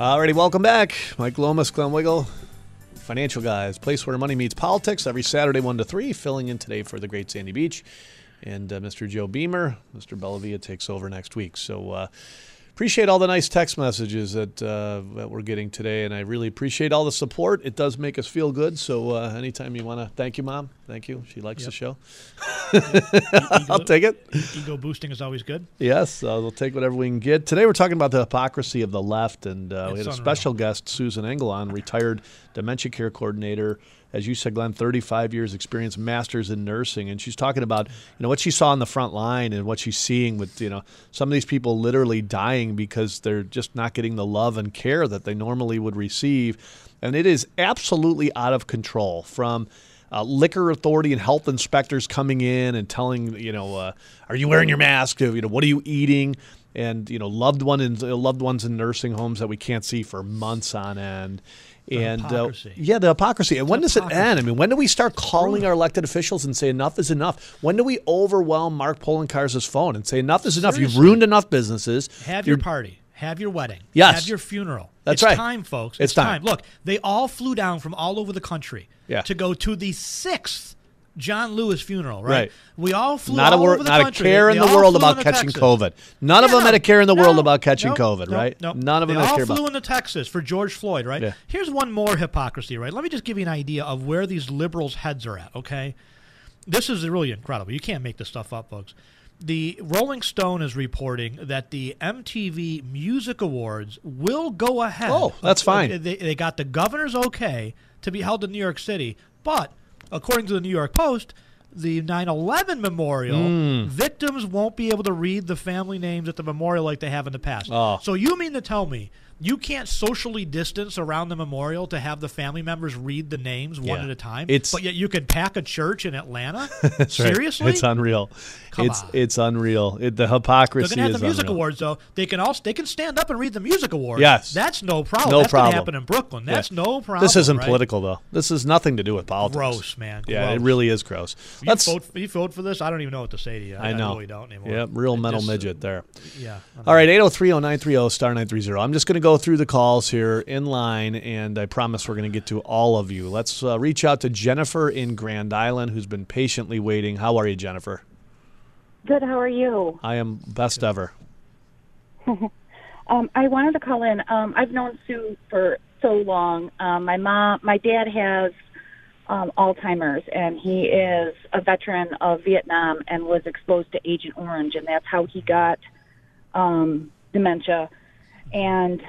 Alrighty, welcome back. Mike Lomas, Glenn Wiggle, Financial Guys, place where money meets politics every Saturday, 1 to 3, filling in today for the Great Sandy Beach. And uh, Mr. Joe Beamer, Mr. Bellavia takes over next week. So uh, appreciate all the nice text messages that, uh, that we're getting today, and I really appreciate all the support. It does make us feel good. So uh, anytime you want to, thank you, Mom. Thank you. She likes Yep. the show. Ego- I'll take it. Ego boosting is always good. Yes, uh, we'll take whatever we can get. Today we're talking about the hypocrisy of the left, and uh, we had a unreal. special guest, Susan Engel, on, retired dementia care coordinator. As you said, Glenn, 35 years experience, masters in nursing, and she's talking about you know what she saw on the front line and what she's seeing with you know some of these people literally dying because they're just not getting the love and care that they normally would receive, and it is absolutely out of control from uh, liquor authority and health inspectors coming in and telling you know, uh, are you wearing your mask? You know, what are you eating? And you know, loved one in loved ones in nursing homes that we can't see for months on end. And hypocrisy. Uh, yeah, the hypocrisy. And when does it end? I mean, when do we start calling our elected officials and say enough is enough? When do we overwhelm Mark Poloncarz' phone and say enough is enough? You've ruined enough businesses. Have You're- your party. Have your wedding. Yes. Have your funeral. That's it's right. time, folks. It's time. Look, they all flew down from all over the country Yeah. to go to the sixth John Lewis funeral, right? Right. We all flew not a all wor- over the not country. a care in the world about catching Texas. COVID. None of them had a care in the world about catching no, COVID, no, right? No, None of them they had all care flew about. into Texas for George Floyd, right? Yeah. Here's one more hypocrisy, right? Let me just give you an idea of where these liberals' heads are at. Okay, this is really incredible. You can't make this stuff up, folks. The Rolling Stone is reporting that the MTV Music Awards will go ahead. Oh, that's fine. They, they got the governor's okay to be held in New York City, but according to the New York Post, the 9/11 memorial Hmm. victims won't be able to read the family names at the memorial like they have in the past. Oh. So you mean to tell me you can't socially distance around the memorial to have the family members read the names one Yeah. at a time? It's- but yet you can pack a church in Atlanta? That's right. Seriously? It's unreal. Come it's on. it's unreal. It, the They're hypocrisy gonna have is the music unreal. awards though. They can also they can stand up and read the music awards. Yes. that's no problem. No That's problem. gonna happen in Brooklyn. That's Yeah. no problem. This isn't right? political though. This has nothing to do with politics. Gross, man. Yeah, it really is gross. You Let's. vote, you vote for this? I don't even know what to say to you. I, I know. really don't anymore. Yep, real It mental just, midget there. Yeah. All right, 803-0930, star 930. I'm just going to go through the calls here in line, and I promise we're going to get to all of you. Let's uh, reach out to Jennifer in Grand Island, who's been patiently waiting. How are you, Jennifer? Good. How are you? I am best ever. Um, I wanted to call in. Um, I've known Sue for so long. Um, my mom, my dad has um, Alzheimer's, and he is a veteran of Vietnam and was exposed to Agent Orange, and that's how he got um, dementia. And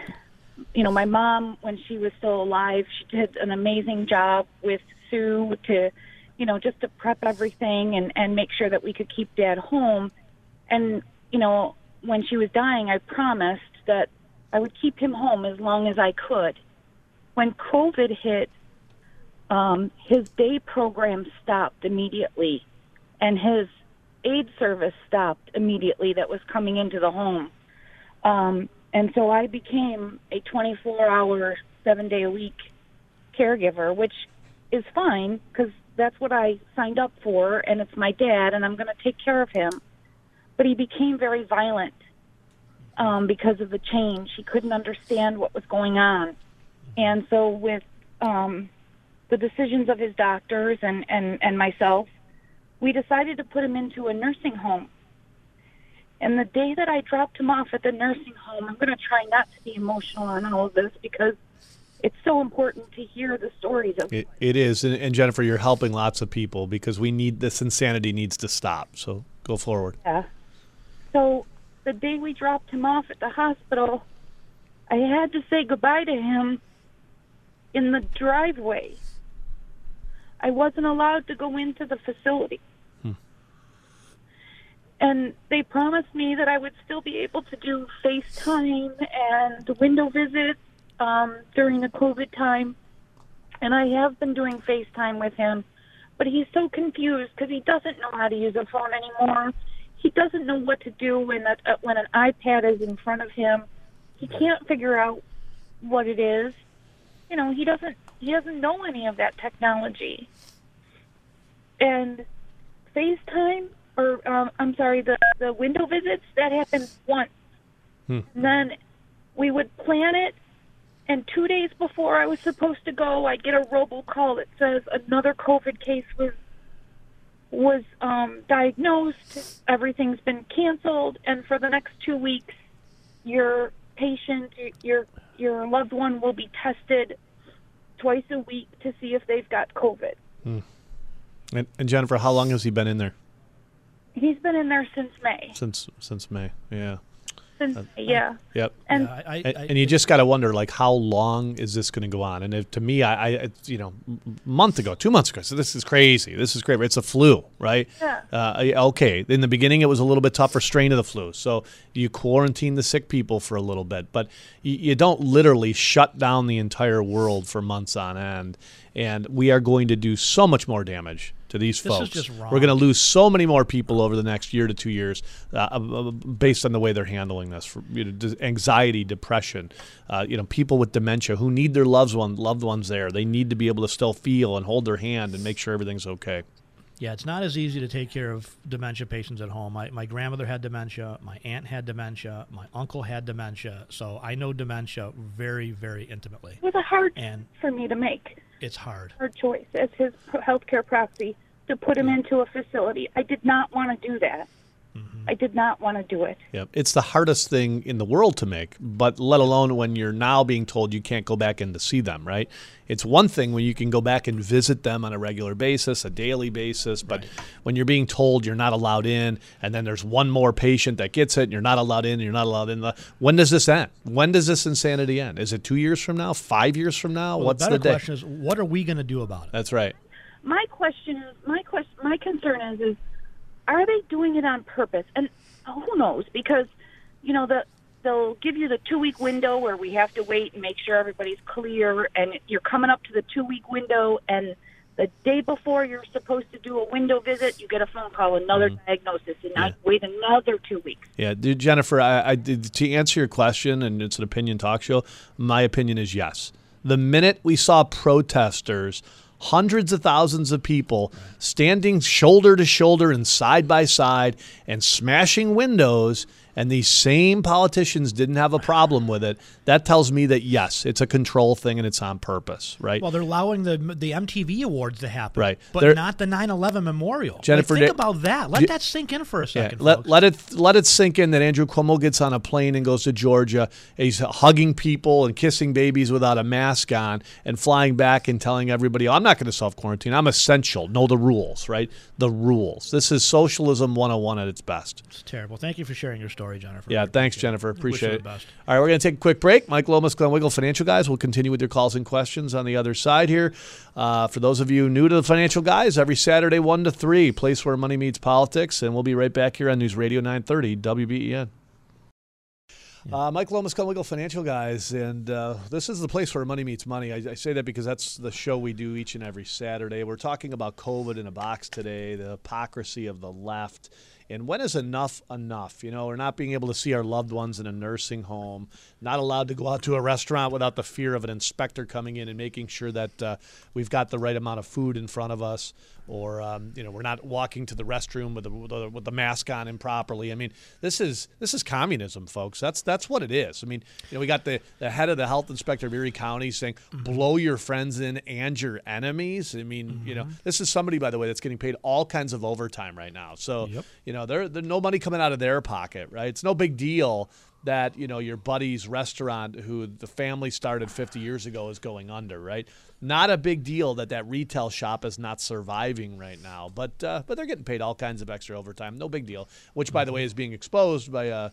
you know, my mom, when she was still alive, she did an amazing job with Sue to, you know, just to prep everything and and make sure that we could keep Dad home. And you know, when she was dying, I promised that I would keep him home as long as I could. When COVID hit, um, his day program stopped immediately, and his aid service stopped immediately that was coming into the home. Um, and so I became a 24 hour, seven day a week caregiver, which is fine because that's what I signed up for, and it's my dad, and I'm going to take care of him. But he became very violent um, because of the change. He couldn't understand what was going on. And so, with um, the decisions of his doctors and, and, and myself, we decided to put him into a nursing home. And the day that I dropped him off at the nursing home, I'm going to try not to be emotional on all of this because it's so important to hear the stories of It, it is, and, and Jennifer, you're helping lots of people because we need this insanity needs to stop. So go forward. Yeah. So the day we dropped him off at the hospital, I had to say goodbye to him in the driveway. I wasn't allowed to go into the facility. And they promised me that I would still be able to do FaceTime and window visits um, during the COVID time. And I have been doing FaceTime with him, but he's so confused because he doesn't know how to use a phone anymore. He doesn't know what to do when that uh, when an iPad is in front of him. He can't figure out what it is. You know, he doesn't he doesn't know any of that technology. And FaceTime or um, I'm sorry, the the window visits that happened once. And then we would plan it, and two days before I was supposed to go, I'd get a robocall that says another COVID case was was um, diagnosed. Everything's been canceled, and for the next two weeks, your patient, your your loved one will be tested twice a week to see if they've got COVID. And, and Jennifer, how long has he been in there? He's been in there since May. Since since May. Yeah. Since yeah, Yep. and Yeah, I, I, And, and you just got to wonder, like, how long is this going to go on? And if, to me, I, I, it's, you know, a month ago, two months ago, so this is crazy. This is great. It's a flu, right? Yeah. Uh, okay. In the beginning, it was a little bit tougher strain of the flu, so you quarantine the sick people for a little bit, but you, you don't literally shut down the entire world for months on end. And we are going to do so much more damage to these This is folks. just wrong. We're going to lose so many more people over the next year to two years, uh, uh, based on the way they're handling this. For, you know, anxiety, depression, uh, you know, people with dementia who need their loved one, loved ones there. They need to be able to still feel and hold their hand and make sure everything's okay. Yeah, it's not as easy to take care of dementia patients at home. My, my grandmother had dementia. My aunt had dementia. My uncle had dementia. So I know dementia very, very intimately. it was a hard And for me to make. It's hard. hard choice as his healthcare proxy to put him into a facility. I did not want to do that. Mm. I did not want to do it. Yep. It's the hardest thing in the world to make, but let alone when you're now being told you can't go back in to see them, right? It's one thing when you can go back and visit them on a regular basis, a daily basis, but when you're being told you're not allowed in and then there's one more patient that gets it and you're not allowed in, and you're not allowed in, the, when does this end? When does this insanity end? Is it 2 years from now, 5 years from now? Well, What's the better the day? question is, what are we going to do about it? That's right. My question is, my question, my concern is, is are they doing it on purpose? And who knows? Because you know the they'll give you the two week window where we have to wait and make sure everybody's clear, and you're coming up to the two week window, and the day before you're supposed to do a window visit, you get a phone call, another mm-hmm. diagnosis, and now Yeah. wait another two weeks. Yeah, dude, Jennifer, I, I did, to answer your question, and it's an opinion talk show. My opinion is yes. The minute we saw protesters hundreds of thousands of people standing shoulder to shoulder and side by side and smashing windows and these same politicians didn't have a problem with it, that tells me that yes, it's a control thing and it's on purpose, right? Well, they're allowing the the MTV awards to happen, Right. But They're- not the 9/11 memorial. Like, Jennifer, think da- about that. Let do- that sink in for a Yeah, second. let, folks. let it let it sink in that Andrew Cuomo gets on a plane and goes to Georgia. He's hugging people and kissing babies without a mask on, and flying back and telling everybody, "I'm not going to self quarantine. I'm essential. Know the rules, right? The rules. This is socialism 101 at its best." It's terrible. Thank you for sharing your story, Jennifer. Yeah, thanks, Jennifer. Appreciate it. All right, we're going to take a quick break. Mike Lomas, Glenn Wiggle, Financial Guys. We'll continue with your calls and questions on the other side here. Uh, for those of you new to the Financial Guys, every Saturday, 1 to 3, place where money meets politics. And we'll be right back here on News Radio 930, WBEN. Uh, Mike Lomas, Wiggle, Financial Guys. And uh, this is the place where money meets money. I, I say that because that's the show we do each and every Saturday. We're talking about COVID in a box today, the hypocrisy of the left. And when is enough enough? You know, we're not being able to see our loved ones in a nursing home, not allowed to go out to a restaurant without the fear of an inspector coming in and making sure that uh, we've got the right amount of food in front of us, or um, you know, we're not walking to the restroom with the, with the with the mask on improperly. I mean, this is this is communism, folks. That's that's what it is. I mean, you know, we got the, the head of the health inspector of Erie County saying, "Blow your friends in and your enemies." I mean, you know, this is somebody, by the way, that's getting paid all kinds of overtime right now. So, Yep. you know, there there's no money coming out of their pocket, right? It's no big deal that you know your buddy's restaurant, who the family started 50 years ago, is going under, right? Not a big deal that that retail shop is not surviving right now, but uh, but they're getting paid all kinds of extra overtime. No big deal. Which, by the way, is being exposed by. Uh,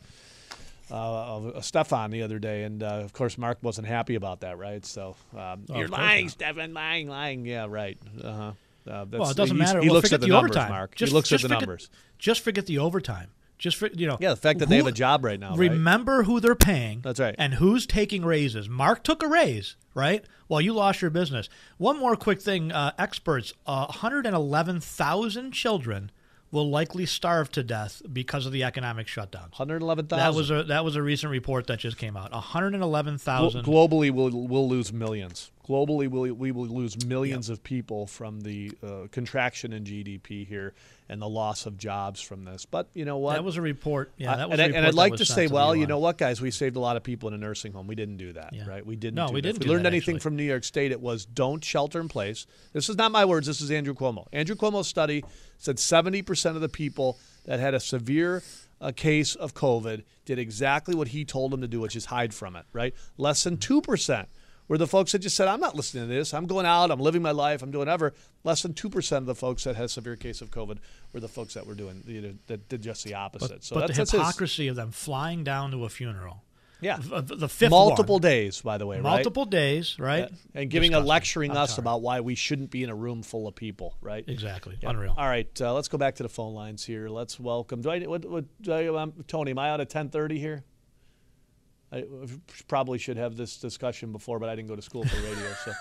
uh, uh, Stefan the other day, and uh, of course Mark wasn't happy about that, right? So um, Oh, you're lying, not. Stefan, lying, lying. Yeah, right. Uh-huh. Uh, that's, Well, it doesn't matter. He well, looks at the, the, numbers, overtime. Mark. Just, he looks at the forget, numbers. Just forget the overtime. Just for you know. Yeah, the fact that they have a job right now. right? Remember who they're paying. That's right. And who's taking raises. Mark took a raise, right? Well, you lost your business. One more quick thing. Uh, experts, uh, 111,000 children will likely starve to death because of the economic shutdown. 111,000. That was a that was a recent report that just came out. 111,000. globally, we'll, we'll lose millions. Globally, we'll, we will lose millions of people from the uh, contraction in GDP here and the loss of jobs from this. But you know what? That was a report. Yeah, that was and, a I, and I'd like to say, well, you know what, guys? We saved a lot of people in a nursing home. We didn't do that, Yeah. right? We didn't. No, do we that. didn't If we learned that, anything actually. from New York State, it was don't shelter in place. This is not my words. This is Andrew Cuomo. Andrew Cuomo's study said 70% of the people that had a severe uh, case of COVID did exactly what he told them to do, which is hide from it, right? Less than 2% were the folks that just said, I'm not listening to this. I'm going out. I'm living my life. I'm doing whatever. Less than 2% of the folks that had a severe case of COVID were the folks that were doing, you know, that did just the opposite. But, so but that's, the that's his- hypocrisy of them flying down to a funeral. yeah. The, the fifth multiple one. days, by the way, right? multiple days, right? and giving a Disgusting. lecturing I'm us sorry. about why we shouldn't be in a room full of people, right? exactly Yeah. unreal. All right, uh, let's go back to the phone lines here. Let's welcome. Do I? What? what do I um, Tony, am I out at ten thirty here? I probably should have this discussion before, but I didn't go to school for radio. So,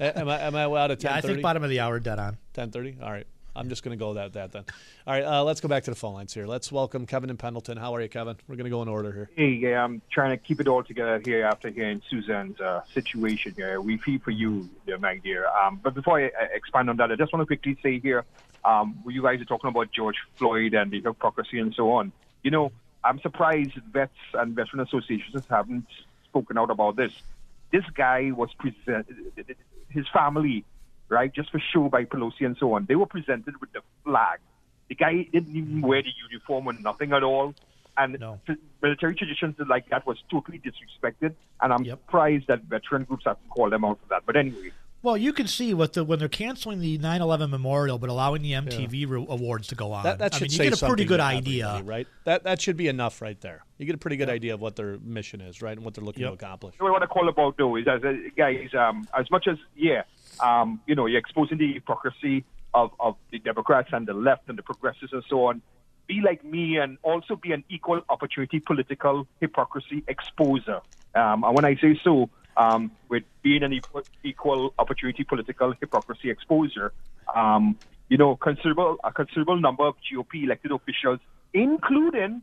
am I? Am I out at Yeah, I think bottom of the hour, dead on. Ten thirty. All right. I'm just going to go that that then. All right. Uh, let's go back to the phone lines here. Let's welcome Kevin in Pendleton. How are you, Kevin? We're going to go in order here. Hey, yeah, I'm trying to keep it all together here after hearing Suzanne's uh, situation here. We feel for you, dear my dear. Um, but before I uh, expand on that, I just want to quickly say here, um, you guys are talking about George Floyd and the hypocrisy and so on. You know, I'm surprised vets and veteran associations haven't spoken out about this. This guy was presented, his family, right, just for show by Pelosi and so on. They were presented with the flag. The guy didn't even wear the uniform or nothing at all. And No. military traditions like that was totally disrespected. And I'm Yep. surprised that veteran groups have to call them out for that. But anyway, Well, you can see what the when they're canceling the 9/11 memorial but allowing the MTV re- awards to go on. That, that I should mean, you get a pretty good idea. everybody, right? That that should be enough right there. You get a pretty good idea of what their mission is, right, and what they're looking Yep. to accomplish. what I want to call about though is, as guys, um, as much as yeah, um, you know, you're exposing the hypocrisy of, of the Democrats and the left and the progressives and so on. Be like me and also be an equal opportunity political hypocrisy exposer. Um, and when I say so, um, with being an equal, opportunity political hypocrisy exposure, um, you know, considerable a considerable number of GOP elected officials, including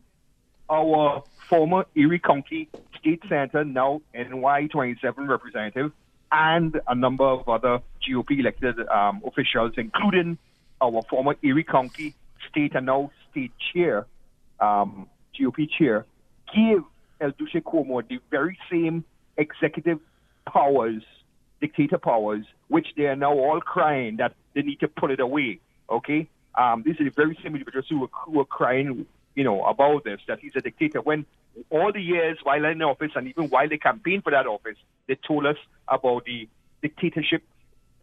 our former Erie County State Senator, now NY27 representative, and a number of other GOP elected um, officials, including our former Erie County state and now state chair, um, GOP chair, gave El Duce Cuomo the very same executive powers, dictator powers, which they are now all crying that they need to put it away. Okay, um, these are very same individuals who were, who were crying, you know, about this that he's a dictator. When all the years while in office and even while they campaigned for that office, they told us about the dictatorship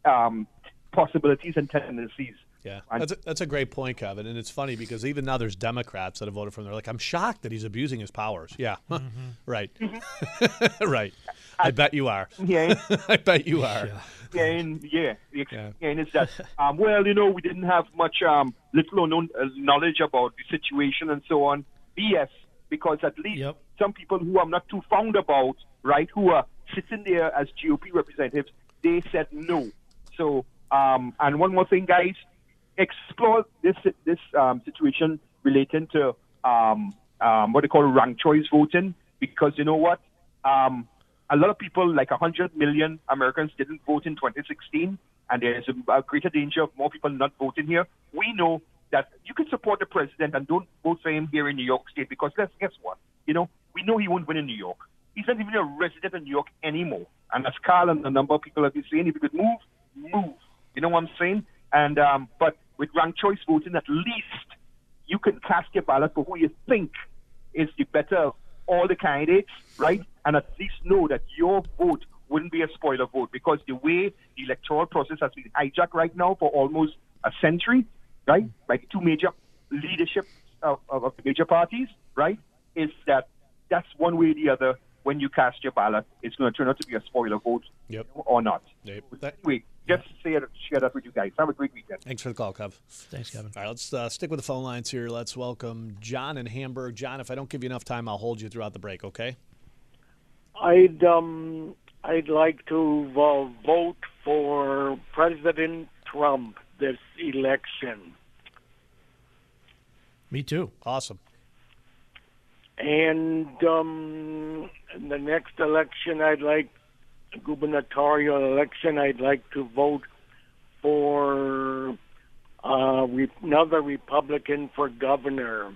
um, possibilities and tendencies. Yeah, that's a, that's a great point, Kevin. And it's funny because even now there's Democrats that have voted for him. They're like, I'm shocked that he's abusing his powers. Yeah, right, right. I bet you are. Yeah, I bet you are. yeah, and yeah, the Yeah. experience is that um, well, you know, we didn't have much um, little or no uh, knowledge about the situation and so on. BS, because at least Yep. some people who I'm not too fond about, right, who are sitting there as GOP representatives, they said no. So, um, and one more thing, guys, explore this this um, situation relating to um, um, what they call ranked choice voting, because you know what, um, a lot of people, like 100 million Americans, didn't vote in 2016, and there is a, a greater danger of more people not voting here. We know that you can support the president and don't vote for him here in New York State because let's guess what, you know, we know he won't win in New York. He's not even a resident of New York anymore. And as Carl and a number of people have been saying, if he could move, move. You know what I'm saying? And um, but with ranked choice voting, at least you can cast your ballot for who you think is the better of all the candidates, right? And at least know that your vote wouldn't be a spoiler vote because the way the electoral process has been hijacked right now for almost a century, right, by the two major leadership of, of, of the major parties, right, is that that's one way or the other. When you cast your ballot, it's going to turn out to be a spoiler vote Yep. or not. Yep. That- Anyway, just say it, share that with you guys. Have a great weekend. Thanks for the call, Kev. Thanks, Kevin. All right, let's uh, stick with the phone lines here. Let's welcome John in Hamburg. John, if I don't give you enough time, I'll hold you throughout the break, okay? I'd um I'd like to uh, vote for President Trump this election, Me too. Awesome. and um, in the next election, I'd like gubernatorial election. I'd like to vote for uh, re- another Republican for governor.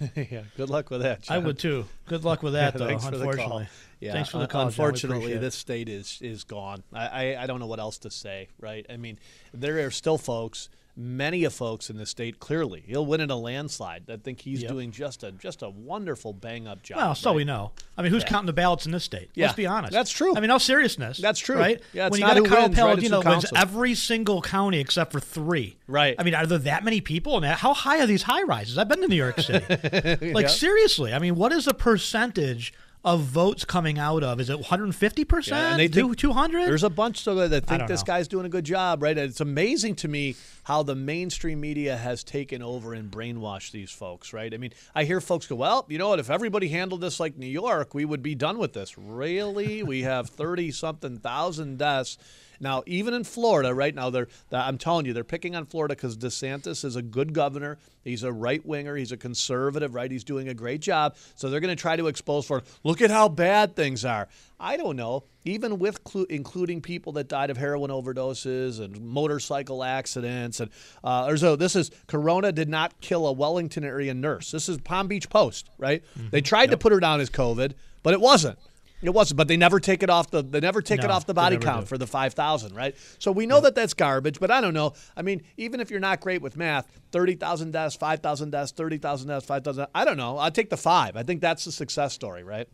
yeah, good luck with that. I would too. Good luck with that, though. Thanks for the call. unfortunately. Yeah, Thanks for the call. Unfortunately, appreciate it. this state is is gone. I, I I don't know what else to say. Right? I mean, there are still folks, many of folks in the state. Clearly, he'll win in a landslide. That think he's Yep. doing just a just a wonderful bang up job. Well, so right? we know. I mean, who's Yeah. counting the ballots in this state? Yeah, Let's be honest. that's true. I mean, all seriousness. That's true. right? Yeah, it's when you not got a Carl wins, right? Paladino who wins every single county except for three. Right. I mean, are there that many people? And how high are these high rises? I've been to New York City. like seriously, I mean, what is the percentage of votes coming out of? Is it 150 Yeah, percent? and they think 200? There's a bunch still that think this know. guy's doing a good job, right? And It's amazing to me how the mainstream media has taken over and brainwashed these folks, right? I mean, I hear folks go, "Well, you know what? If everybody handled this like New York, we would be done with this." Really? we have thirty something thousand deaths. Now, even in Florida, right now, they're I'm telling you, they're picking on Florida because DeSantis is a good governor. He's a right winger. He's a conservative, right? He's doing a great job. So they're going to try to expose for. Look at how bad things are. I don't know. Even with clu- including people that died of heroin overdoses and motorcycle accidents, and uh, there's a this is Corona did not kill a Wellington area nurse. This is Palm Beach Post, right? They tried to put her down as COVID, but it wasn't. It wasn't, but they never take it off the they never take it off the body count do. for the five thousand, right? So we know that that's garbage, but I don't know. I mean, even if you're not great with math, thirty thousand deaths, five thousand deaths, thirty thousand deaths, five thousand. I don't know. I'll take the five. I think that's the success story, right?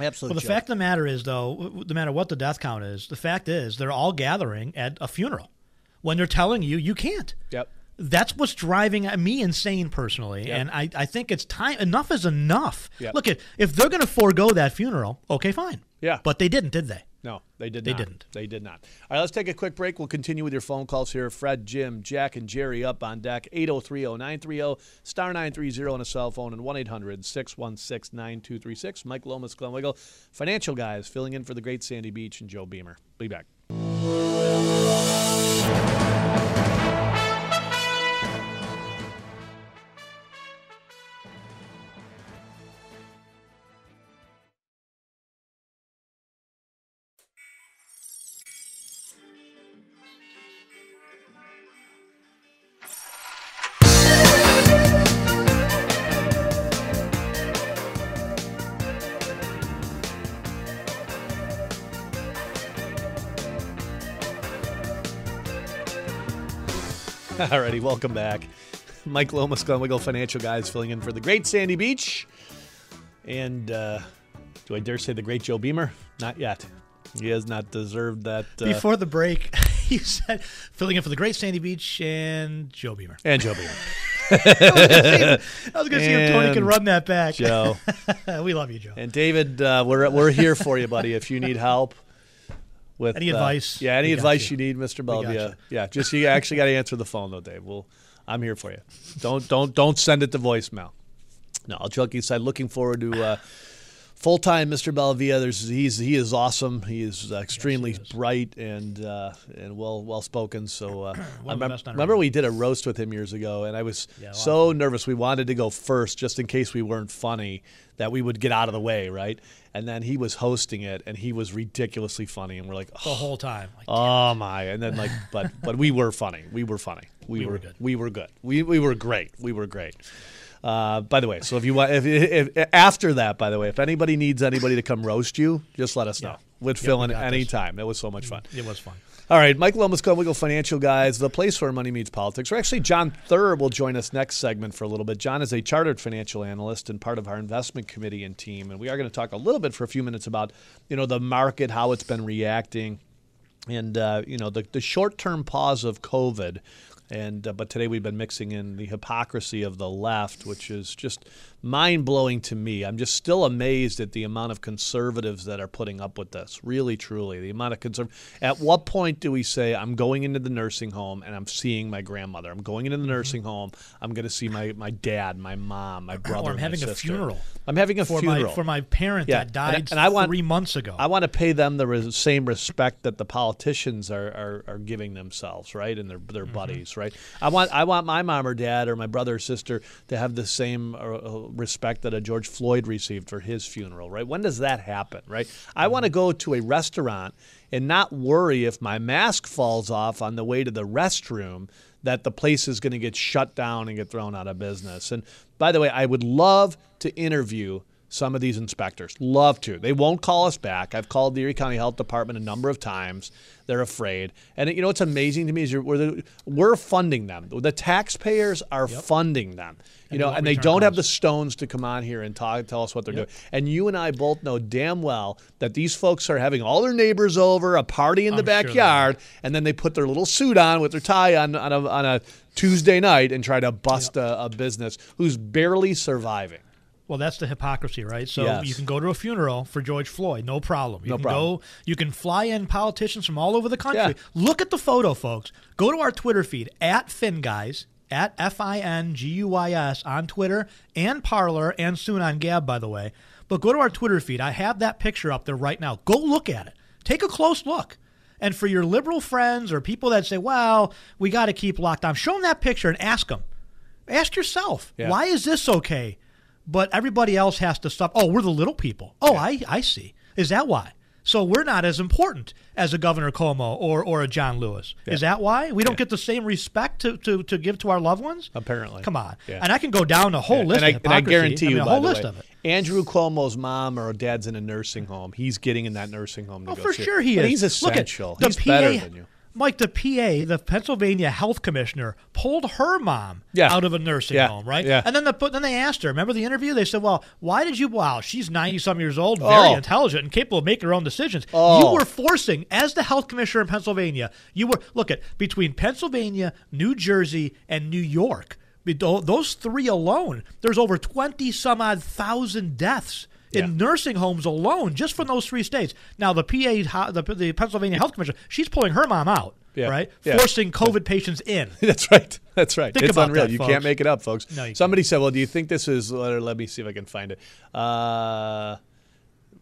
Absolutely. Well, the fact of the matter is, though, no matter what the death count is, the fact is they're all gathering at a funeral when they're telling you you can't. Yep. That's what's driving me insane personally, Yep. and I, I think it's time. Enough is enough. Yep. Look at if they're going to forego that funeral, okay, fine. Yeah. but they didn't, did they? No, they did They not. didn't. They did not. All right, let's take a quick break. We'll continue with your phone calls here. Fred, Jim, Jack, and Jerry up on deck. 8030930, star 930 on a cell phone, and 1 800 616 9236. Mike Lomas, Glenn Wiggle, financial guys filling in for the great Sandy Beach and Joe Beamer. Be back. Alrighty, welcome back. Mike Lomas, Glenn Wiggle Financial Guys, filling in for the great Sandy Beach. And uh, do I dare say the great Joe Beamer? Not yet. He has not deserved that. Uh, Before the break, you said filling in for the great Sandy Beach and Joe Beamer. and Joe Beamer. I was going to see if Tony can run that back. Joe. we love you, Joe. And David, uh, we're we're here for you, buddy. If you need help with Any uh, advice, yeah, any advice you. you. need, got Bellavia. you. Yeah, just you actually got to answer the phone though, Dave. Well, I'm here for you. Don't don't don't send it to voicemail. No, I'll joke aside. Looking forward to uh, full time, Mr. Bellavia. There's he's he is awesome. He is extremely bright and uh, and well well spoken. So uh, I the remember, best on remember radio. we did a roast with him years ago, and I was Yeah, a lot of so nervous. We wanted to go first just in case we weren't funny, that we would get out of the way, right? And then he was hosting it, and he was ridiculously funny, and we're like, the oh, whole time. Like, oh my! And then like, but but we were funny. We were funny. We, We were, were good. We were good. We we were great. We were great. Uh, by the way, so if you want, if, if after that, by the way, if anybody needs anybody to come roast you, just let us know. Yeah. We'd fill we in any this. anytime. It was so much fun. it was fun. All right, Mike Lomas, Wiggle Financial Guys, the place where money meets politics. Or actually, John Thur will join us next segment for a little bit. John is a chartered financial analyst and part of our investment committee and team, and we are going to talk a little bit for a few minutes about you know the market, how it's been reacting, and uh, you know the the short term pause of COVID. And uh, but today we've been mixing in the hypocrisy of the left, which is just mind blowing to me. I'm just still amazed at the amount of conservatives that are putting up with this. Really, truly, the amount of conserv. At what point do we say I'm going into the nursing home and I'm seeing my grandmother? I'm going into the nursing home. I'm going to see my my dad, my mom, my brother. Or I'm having a funeral. I'm having a for funeral my for my parent Yeah, that died and- and I want- three months ago. I want to pay them the res- same respect that the politicians are, are, are giving themselves, right, and their their Mm-hmm. buddies, right. I want I want my mom or dad or my brother or sister to have the same uh, uh, respect that a George Floyd received for his funeral, right. When does that happen, right? I want to Mm-hmm. go to a restaurant and not worry if my mask falls off on the way to the restroom that the place is going to get shut down and get thrown out of business. And by the way, I would love to interview some of these inspectors. Love to. They won't call us back. I've called the Erie County Health Department a number of times. They're afraid. And you know what's amazing to me is you're, we're, the, we're funding them. The taxpayers are funding them. You And know, and they don't have the stones to come on here and talk, tell us what they're doing. And you and I both know damn well that these folks are having all their neighbors over, a party in the I'm sure backyard, and then they put their little suit on with their tie on on a, on a Tuesday night and try to bust a, a business who's barely surviving. Well, that's the hypocrisy, right? So Yes. you can go to a funeral for George Floyd, no problem. You No can problem. go you can fly in politicians from all over the country. Yeah. Look at the photo, folks. Go to our Twitter feed at FinGuys, at F I N G U Y S on Twitter and Parler and soon on Gab, by the way. But go to our Twitter feed. I have that picture up there right now. Go look at it. Take a close look. And for your liberal friends or people that say, well, we got to keep locked down, show them that picture and ask them. Ask yourself, Yeah. why is this okay? But everybody else has to stop. Oh, we're the little people. Oh, I, I see. Is that why? So we're not as important as a Governor Cuomo or, or a John Lewis. Is that why? We don't get the same respect to, to, to give to our loved ones? Apparently. Come on. Yeah. And I can go down a whole list and, I, of and I hypocrisy. guarantee I you, mean, a whole list way, of it. Andrew Cuomo's mom or dad's in a nursing home. He's getting in that nursing home. To Oh, go for see sure he But is. He's Look at essential. the he's PA, better than you. Mike, the PA, the Pennsylvania health commissioner, pulled her mom Yeah. out of a nursing Yeah. home, right? Yeah. And then the, then they asked her. Remember the interview? They said, "Well, why did you? Wow, she's ninety some years old, very Oh. intelligent, and capable of making her own decisions. Oh. You were forcing, as the health commissioner in Pennsylvania, you were look at between Pennsylvania, New Jersey, and New York. Those three alone, there's over twenty some odd thousand deaths in Yeah. nursing homes alone, just from those three states. Now, the PA, the, the Pennsylvania Health Commissioner, she's pulling her mom out, Yeah. right? Yeah. Forcing COVID patients in. That's right. That's right. Think it's about unreal. that, you folks. can't make it up, folks. No, you Somebody said, "Well, do you think this is?" Let, let me see if I can find it. Uh,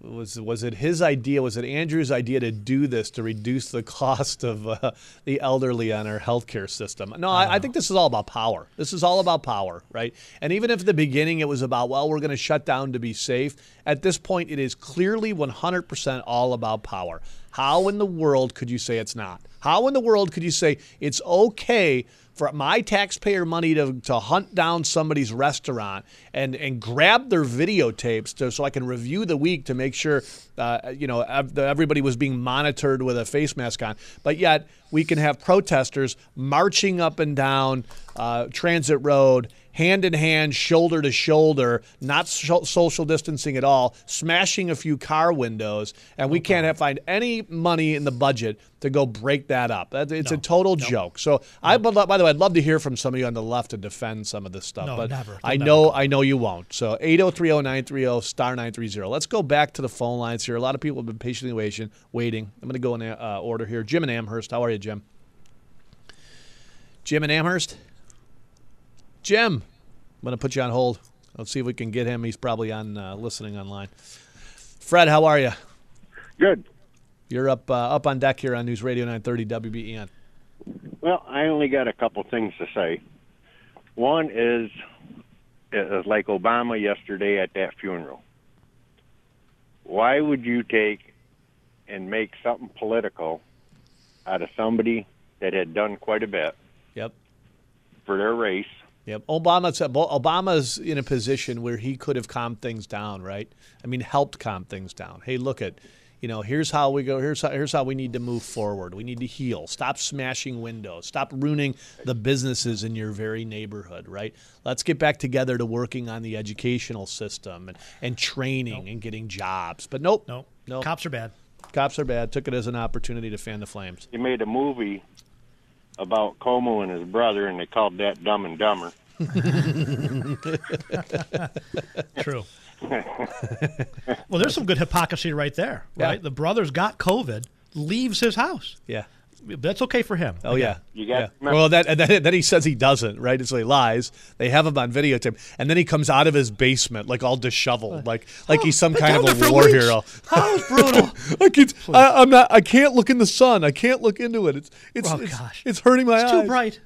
was was it his idea? Was it Andrew's idea to do this to reduce the cost of uh, the elderly on our healthcare system? No, I, I think this is all about power. This is all about power, right? And even if at the beginning it was about, well, we're going to shut down to be safe. At this point, it is clearly 100% all about power. How in the world could you say it's not? How in the world could you say it's okay for my taxpayer money to, to hunt down somebody's restaurant and, and grab their videotapes to, so I can review the week to make sure uh, you know everybody was being monitored with a face mask on. But yet we can have protesters marching up and down uh, Transit Road, hand in hand, shoulder to shoulder, not so- social distancing at all, smashing a few car windows, and we can't have, find any money in the budget to go break that up. It's a total joke. So I, by the way, I'd love to hear from some of you on the left to defend some of this stuff, No, but never. I know I know you won't. So 8030930 star 930. Let's go back to the phone lines here. A lot of people have been patiently waiting. Waiting. I'm going to go in uh, order here. Jim and Amherst. How are you, Jim? Jim and Amherst. Jim, I'm going to put you on hold. Let's see if we can get him. He's probably on uh, listening online. Fred, how are you? Good. You're up uh, up on deck here on News Radio 930 WBEN. Well, I only got a couple things to say. One is, it was like Obama yesterday at that funeral. Why would you take and make something political out of somebody that had done quite a bit Yep. for their race? Yep. Obama's Obama's in a position where he could have calmed things down, right? I mean, helped calm things down. Hey, look at, you know, here's how we go. Here's how, here's how we need to move forward. We need to heal. Stop smashing windows. Stop ruining the businesses in your very neighborhood, right? Let's get back together to working on the educational system and, and training and getting jobs. But nope. Nope. Nope. Cops are bad. Cops are bad. Took it as an opportunity to fan the flames. You made a movie about Cuomo and his brother, and they called that Dumb and Dumber. True. well, there's some good hypocrisy right there, right? Yeah. The brother's got COVID, leaves his house. Yeah. That's okay for him. Oh yeah, You got- yeah. Well, that and then, then he says he doesn't, right? So he lies. They have him on videotape, and then he comes out of his basement like all disheveled, like like he's some kind of a war weeks. hero. Oh, brutal. I can't. I, I'm not. I can't look in the sun. I can't look into it. It's it's Oh, it's, gosh. it's hurting my it's eyes. too bright.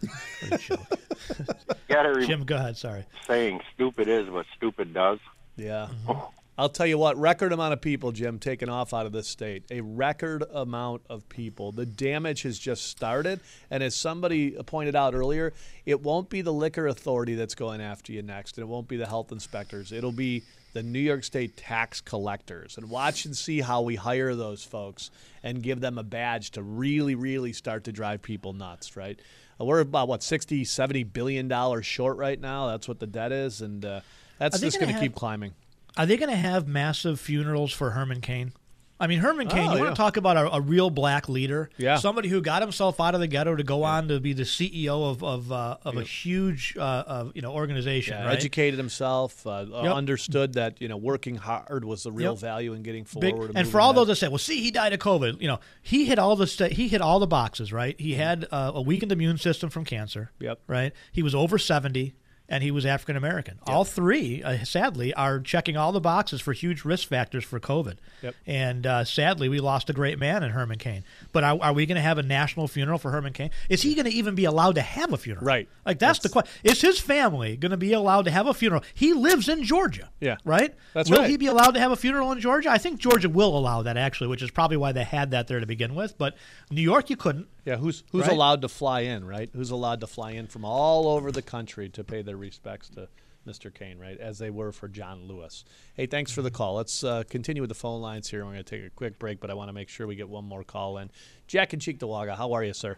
Got to remember Jim, go ahead. Sorry. saying stupid is what stupid does. Yeah. Mm-hmm. I'll tell you what, record amount of people, Jim, taken off out of this state. A record amount of people. The damage has just started. And as somebody pointed out earlier, it won't be the liquor authority that's going after you next. And it won't be the health inspectors. It'll be the New York State tax collectors. And watch and see how we hire those folks and give them a badge to really, really start to drive people nuts, right? Uh, We're about, what, 60, 70 billion dollars short right now. That's what the debt is. And uh, that's just gonna keep climbing. Are they going to have massive funerals for Herman Cain? I mean, Herman Cain, Oh, you yeah. want to talk about a, a real black leader? Yeah. Somebody who got himself out of the ghetto to go on to be the CEO of of, uh, of a huge uh, uh, you know organization, Yeah, right? educated himself, uh, uh, Yep. understood that you know working hard was the real Yep. value in getting Big, forward. and for all those that say, "Well, see, he died of COVID," you know, he hit all the sta- he hit all the boxes, right? He had uh, a weakened immune system from cancer. Yep. Right. He was over seventy, and he was African American. All three, uh, sadly, are checking all the boxes for huge risk factors for COVID. Yep. And uh, sadly, we lost a great man in Herman Cain. But are, are we going to have a national funeral for Herman Cain? Is he going to even be allowed to have a funeral? Right. Like that's, the question. Is his family going to be allowed to have a funeral? He lives in Georgia. Yeah. Right. That's Will right. he be allowed to have a funeral in Georgia? I think Georgia will allow that actually, which is probably why they had that there to begin with. But New York, you couldn't. Yeah, who's who's Right? allowed to fly in, right? Who's allowed to fly in from all over the country to pay their respects to Mr. Cain, right? As they were for John Lewis. Hey, thanks for the call. Let's uh, continue with the phone lines here. We're going to take a quick break, but I want to make sure we get one more call in. Jack and Cheektowaga, how are you, sir?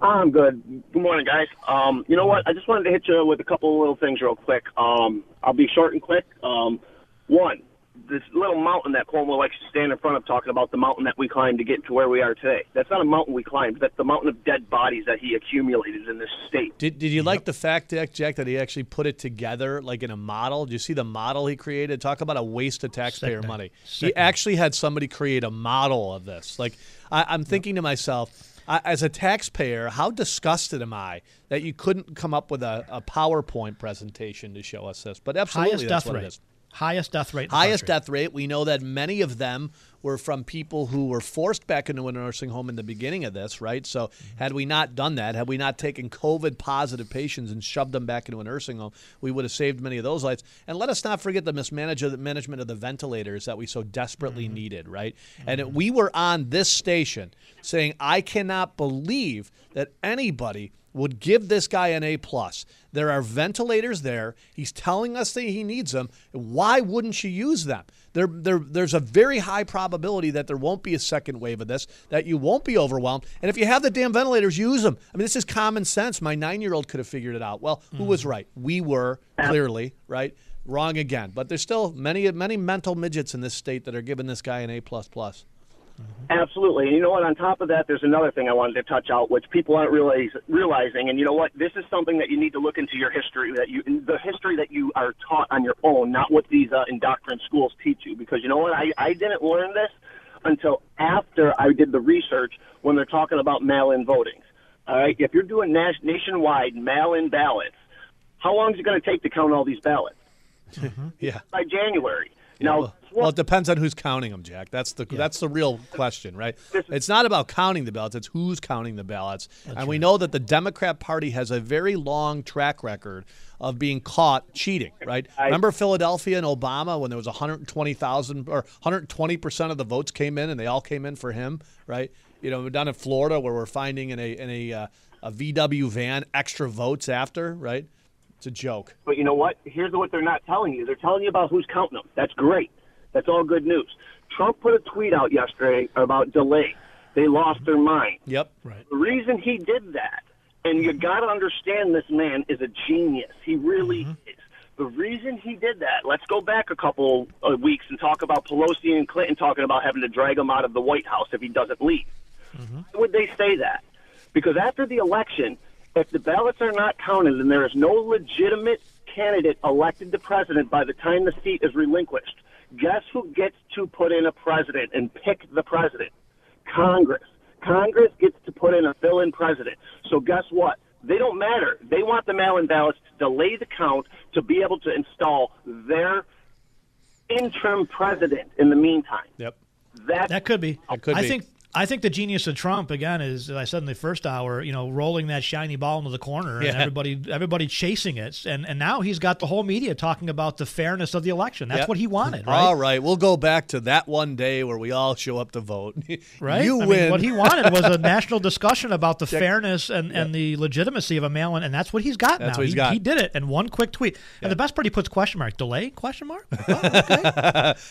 I'm good. Good morning, guys. Um, you know what? I just wanted to hit you with a couple little things real quick. Um, I'll be short and quick. Um, one, this little mountain that Cuomo likes to stand in front of talking about the mountain that we climbed to get to where we are today. That's not a mountain we climbed. That's the mountain of dead bodies that he accumulated in this state. Did, did you like the fact, Jack, Jack, that he actually put it together like in a model? Did you see the model he created? Talk about a waste of taxpayer Sickening. money. He actually had somebody create a model of this. Like, I, I'm thinking to myself, I, as a taxpayer, how disgusted am I that you couldn't come up with a, a PowerPoint presentation to show us this? But absolutely, Highest that's death what rate. it is. Highest death rate. Highest country. death rate. We know that many of them were from people who were forced back into a nursing home in the beginning of this, right? So, mm-hmm. had we not done that, had we not taken COVID positive patients and shoved them back into a nursing home, we would have saved many of those lives. And let us not forget the mismanagement management of the ventilators that we so desperately mm-hmm. needed, right? Mm-hmm. And it, we were on this station saying, I cannot believe that anybody would give this guy an A plus. There are ventilators there. He's telling us that he needs them. Why wouldn't you use them? There, there, there's a very high probability that there won't be a second wave of this, that you won't be overwhelmed. And if you have the damn ventilators, use them. I mean, this is common sense. My nine year old could have figured it out. Well, who mm-hmm. was right? We were, clearly, right? Wrong again. But there's still many, many mental midgets in this state that are giving this guy an A. plus plus. Absolutely. And you know what? On top of that, there's another thing I wanted to touch out, which people aren't realize, realizing. And you know what? This is something that you need to look into your history, that you, the history that you are taught on your own, not what these uh, indoctrined schools teach you. Because you know what? I, I didn't learn this until after I did the research when they're talking about mail-in voting. All right. If you're doing nas- nationwide mail-in ballots, how long is it going to take to count all these ballots? Yeah. By January. Now, Well, well, it depends on who's counting them, Jack. That's the that's the real question, right? It's not about counting the ballots; it's who's counting the ballots. and we know that the Democrat Party has a very long track record of being caught cheating, right? Remember Philadelphia and Obama when there was 120,000 or 120 percent of the votes came in, and they all came in for him, right? You know, down in Florida where we're finding in a in a uh, a VW van extra votes after, right? It's a joke. But you know what? Here's what they're not telling you. They're telling you about who's counting them. That's great. That's all good news. Trump put a tweet out yesterday about delay. They lost their mind. Yep. Right. The reason he did that, and you got to understand this man is a genius. He really mm-hmm. is. The reason he did that, let's go back a couple of weeks and talk about Pelosi and Clinton talking about having to drag him out of the White House if he doesn't leave. Mm-hmm. Why would they say that? Because after the election, if the ballots are not counted and there is no legitimate candidate elected to president by the time the seat is relinquished, guess who gets to put in a president and pick the president? Congress. Congress gets to put in a fill in president. So guess what? They don't matter. They want the mail in ballots to delay the count to be able to install their interim president in the meantime. Yep. That, That could be. That could I be. think. I think the genius of Trump again is, as I said in the first hour, you know, rolling that shiny ball into the corner Yeah. and everybody, everybody chasing it, and and now he's got the whole media talking about the fairness of the election. That's Yep. what he wanted, right? All right, we'll go back to that one day where we all show up to vote. Right? You I win. Mean, what he wanted was a national discussion about the fairness and, and the legitimacy of a mail-in, and that's what he's got That's now. what he's he, got. he did it in one quick tweet. And the best part, he puts question mark delay question mark.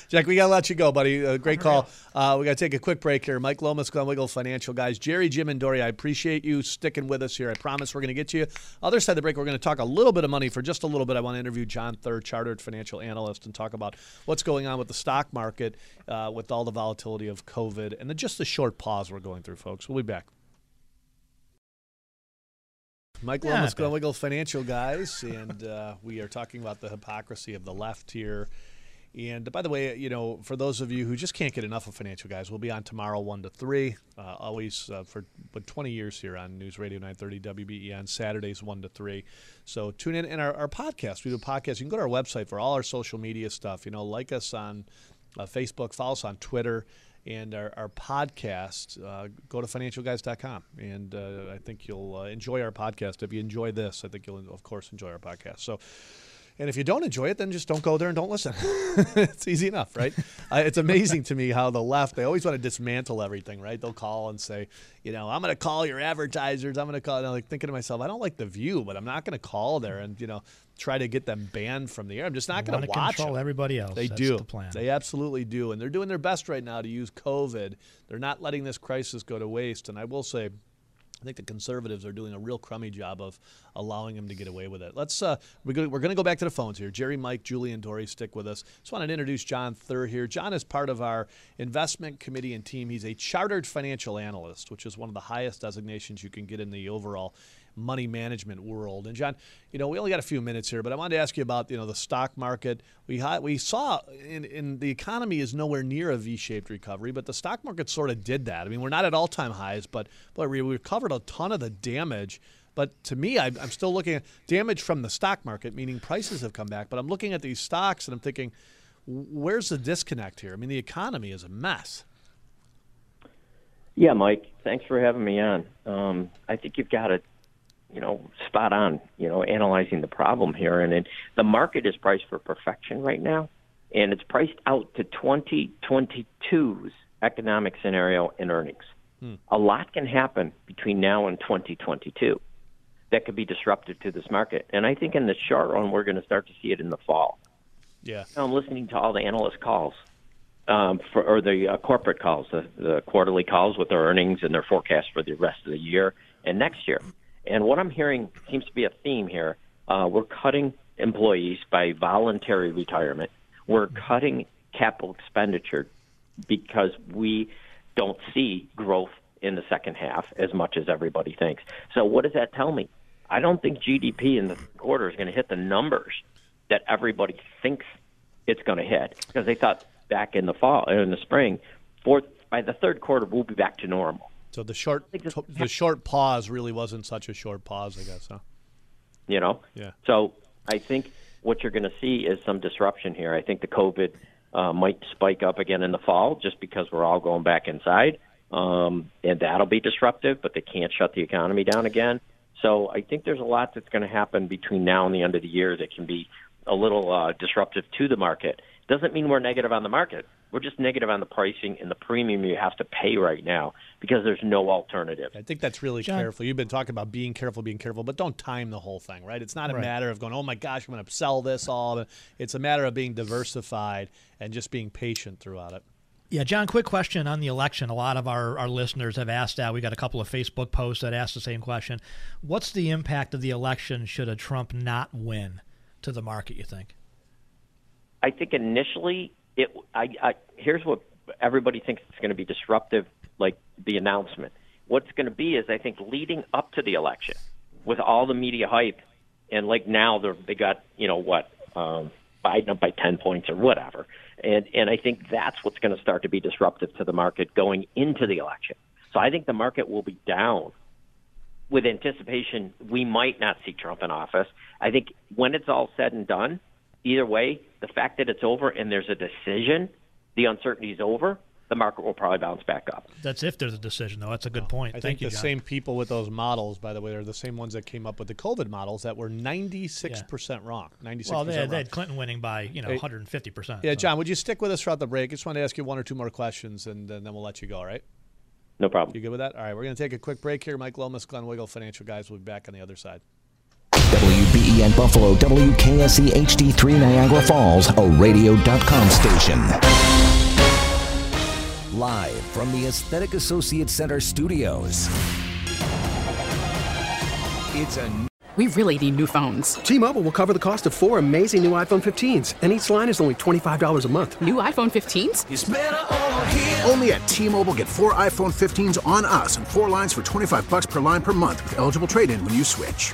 Jack, we gotta let you go, buddy. Uh, great call. Uh, we gotta take a quick break here. Mike Lomas, Glenn Wiggle, financial guys. Jerry, Jim, and Dory. I appreciate you sticking with us here. I promise we're gonna get to you. Other side of the break, we're gonna talk a little bit of money for just a little bit. I want to interview John Thurr, chartered financial analyst, and talk about what's going on with the stock market uh, with all the volatility of COVID and the, just the short pause we're going through, folks. We'll be back. Mike Yeah, Lomas, Glenn. Wiggle, financial guys, and uh, we are talking about the hypocrisy of the left here. And by the way, you know, for those of you who just can't get enough of financial guys, we'll be on tomorrow, one to three. Uh, always uh, for but 20 years here on News Radio 930 WBEN on Saturdays, one to three. So tune in and our, our podcast. We do a podcast. You can go to our website for all our social media stuff. You know, like us on uh, Facebook, follow us on Twitter, and our, our podcast. Uh, go to financialguys.com, and uh, I think you'll uh, enjoy our podcast. If you enjoy this, I think you'll of course enjoy our podcast. So. And if you don't enjoy it, then just don't go there and don't listen. it's easy enough, right? uh, it's amazing to me how the left, they always want to dismantle everything, right? They'll call and say, you know, I'm going to call your advertisers. I'm going to call. And I'm like thinking to myself, I don't like the view, but I'm not going to call there and, you know, try to get them banned from the air. I'm just not going to watch control them. everybody else. They That's do. The plan. They absolutely do. And they're doing their best right now to use COVID. They're not letting this crisis go to waste. And I will say, I think the conservatives are doing a real crummy job of allowing him to get away with it. Let's uh, we're going to go back to the phones here. Jerry, Mike, Julie, and Dory stick with us. Just wanted to introduce John Thur here. John is part of our investment committee and team. He's a chartered financial analyst, which is one of the highest designations you can get in the overall money management world. And John, you know, we only got a few minutes here, but I wanted to ask you about you know the stock market. We we saw in, in the economy is nowhere near a V-shaped recovery, but the stock market sort of did that. I mean, we're not at all-time highs, but boy, we recovered a ton of the damage. But to me, I, I'm still looking at damage from the stock market, meaning prices have come back. But I'm looking at these stocks and I'm thinking, where's the disconnect here? I mean, the economy is a mess. Yeah, Mike. Thanks for having me on. Um, I think you've got it, you know, spot on. You know, analyzing the problem here, and it, the market is priced for perfection right now, and it's priced out to 2022's economic scenario and earnings. A lot can happen between now and 2022 that could be disruptive to this market, and I think in the short run we're going to start to see it in the fall. Yeah. I'm listening to all the analyst calls, um, for, or the uh, corporate calls, the, the quarterly calls with their earnings and their forecast for the rest of the year and next year. And what I'm hearing seems to be a theme here. Uh, we're cutting employees by voluntary retirement. We're cutting capital expenditure because we don't see growth in the second half as much as everybody thinks. So, what does that tell me? I don't think GDP in the quarter is going to hit the numbers that everybody thinks it's going to hit because they thought back in the fall in the spring, fourth by the third quarter we'll be back to normal. So the short the short pause really wasn't such a short pause, I guess, huh? You know. Yeah. So I think what you're going to see is some disruption here. I think the COVID uh, might spike up again in the fall just because we're all going back inside, um, and that'll be disruptive. But they can't shut the economy down again. So I think there's a lot that's going to happen between now and the end of the year that can be a little uh, disruptive to the market. Doesn't mean we're negative on the market. We're just negative on the pricing and the premium you have to pay right now because there's no alternative. I think that's really John- careful. You've been talking about being careful, being careful, but don't time the whole thing, right? It's not a Right. matter of going, oh my gosh, I'm going to sell this all. It's a matter of being diversified and just being patient throughout it. Yeah, John, quick question on the election. A lot of our, our listeners have asked that. We got a couple of Facebook posts that asked the same question. What's the impact of the election should a Trump not win to the market, you think? I think initially it. I, I here's what everybody thinks it's going to be disruptive, like the announcement. What's going to be is I think leading up to the election, with all the media hype, and like now they're they got you know what um, Biden up by ten points or whatever, and and I think that's what's going to start to be disruptive to the market going into the election. So I think the market will be down with anticipation we might not see Trump in office. I think when it's all said and done, either way, the fact that it's over and there's a decision, the uncertainty's over, the market will probably bounce back up. That's if there's a decision, though. That's a good point. I Thank think you, the John. same people with those models, by the way, are the same ones that came up with the COVID models that were 96% wrong. 96% Well, they had, wrong. they had Clinton winning by you know Hey, 150 percent. Yeah, John, would you stick with us throughout the break? I just want to ask you one or two more questions, and, and then we'll let you go, all right? No problem. You good with that? All right, we're going to take a quick break here. Mike Lomas, Glenn Wiggle, Financial Guys. We'll be back on the other side. WBEN Buffalo, WKSE HD3 Niagara Falls, a radio.com station. Live from the Aesthetic Associates Center studios. It's a We really need new phones. T-Mobile will cover the cost of four amazing new iPhone 15s, and each line is only $25 a month. New iPhone 15s? Only at T-Mobile get four iPhone 15s on us and four lines for 25 bucks per line per month with eligible trade-in when you switch.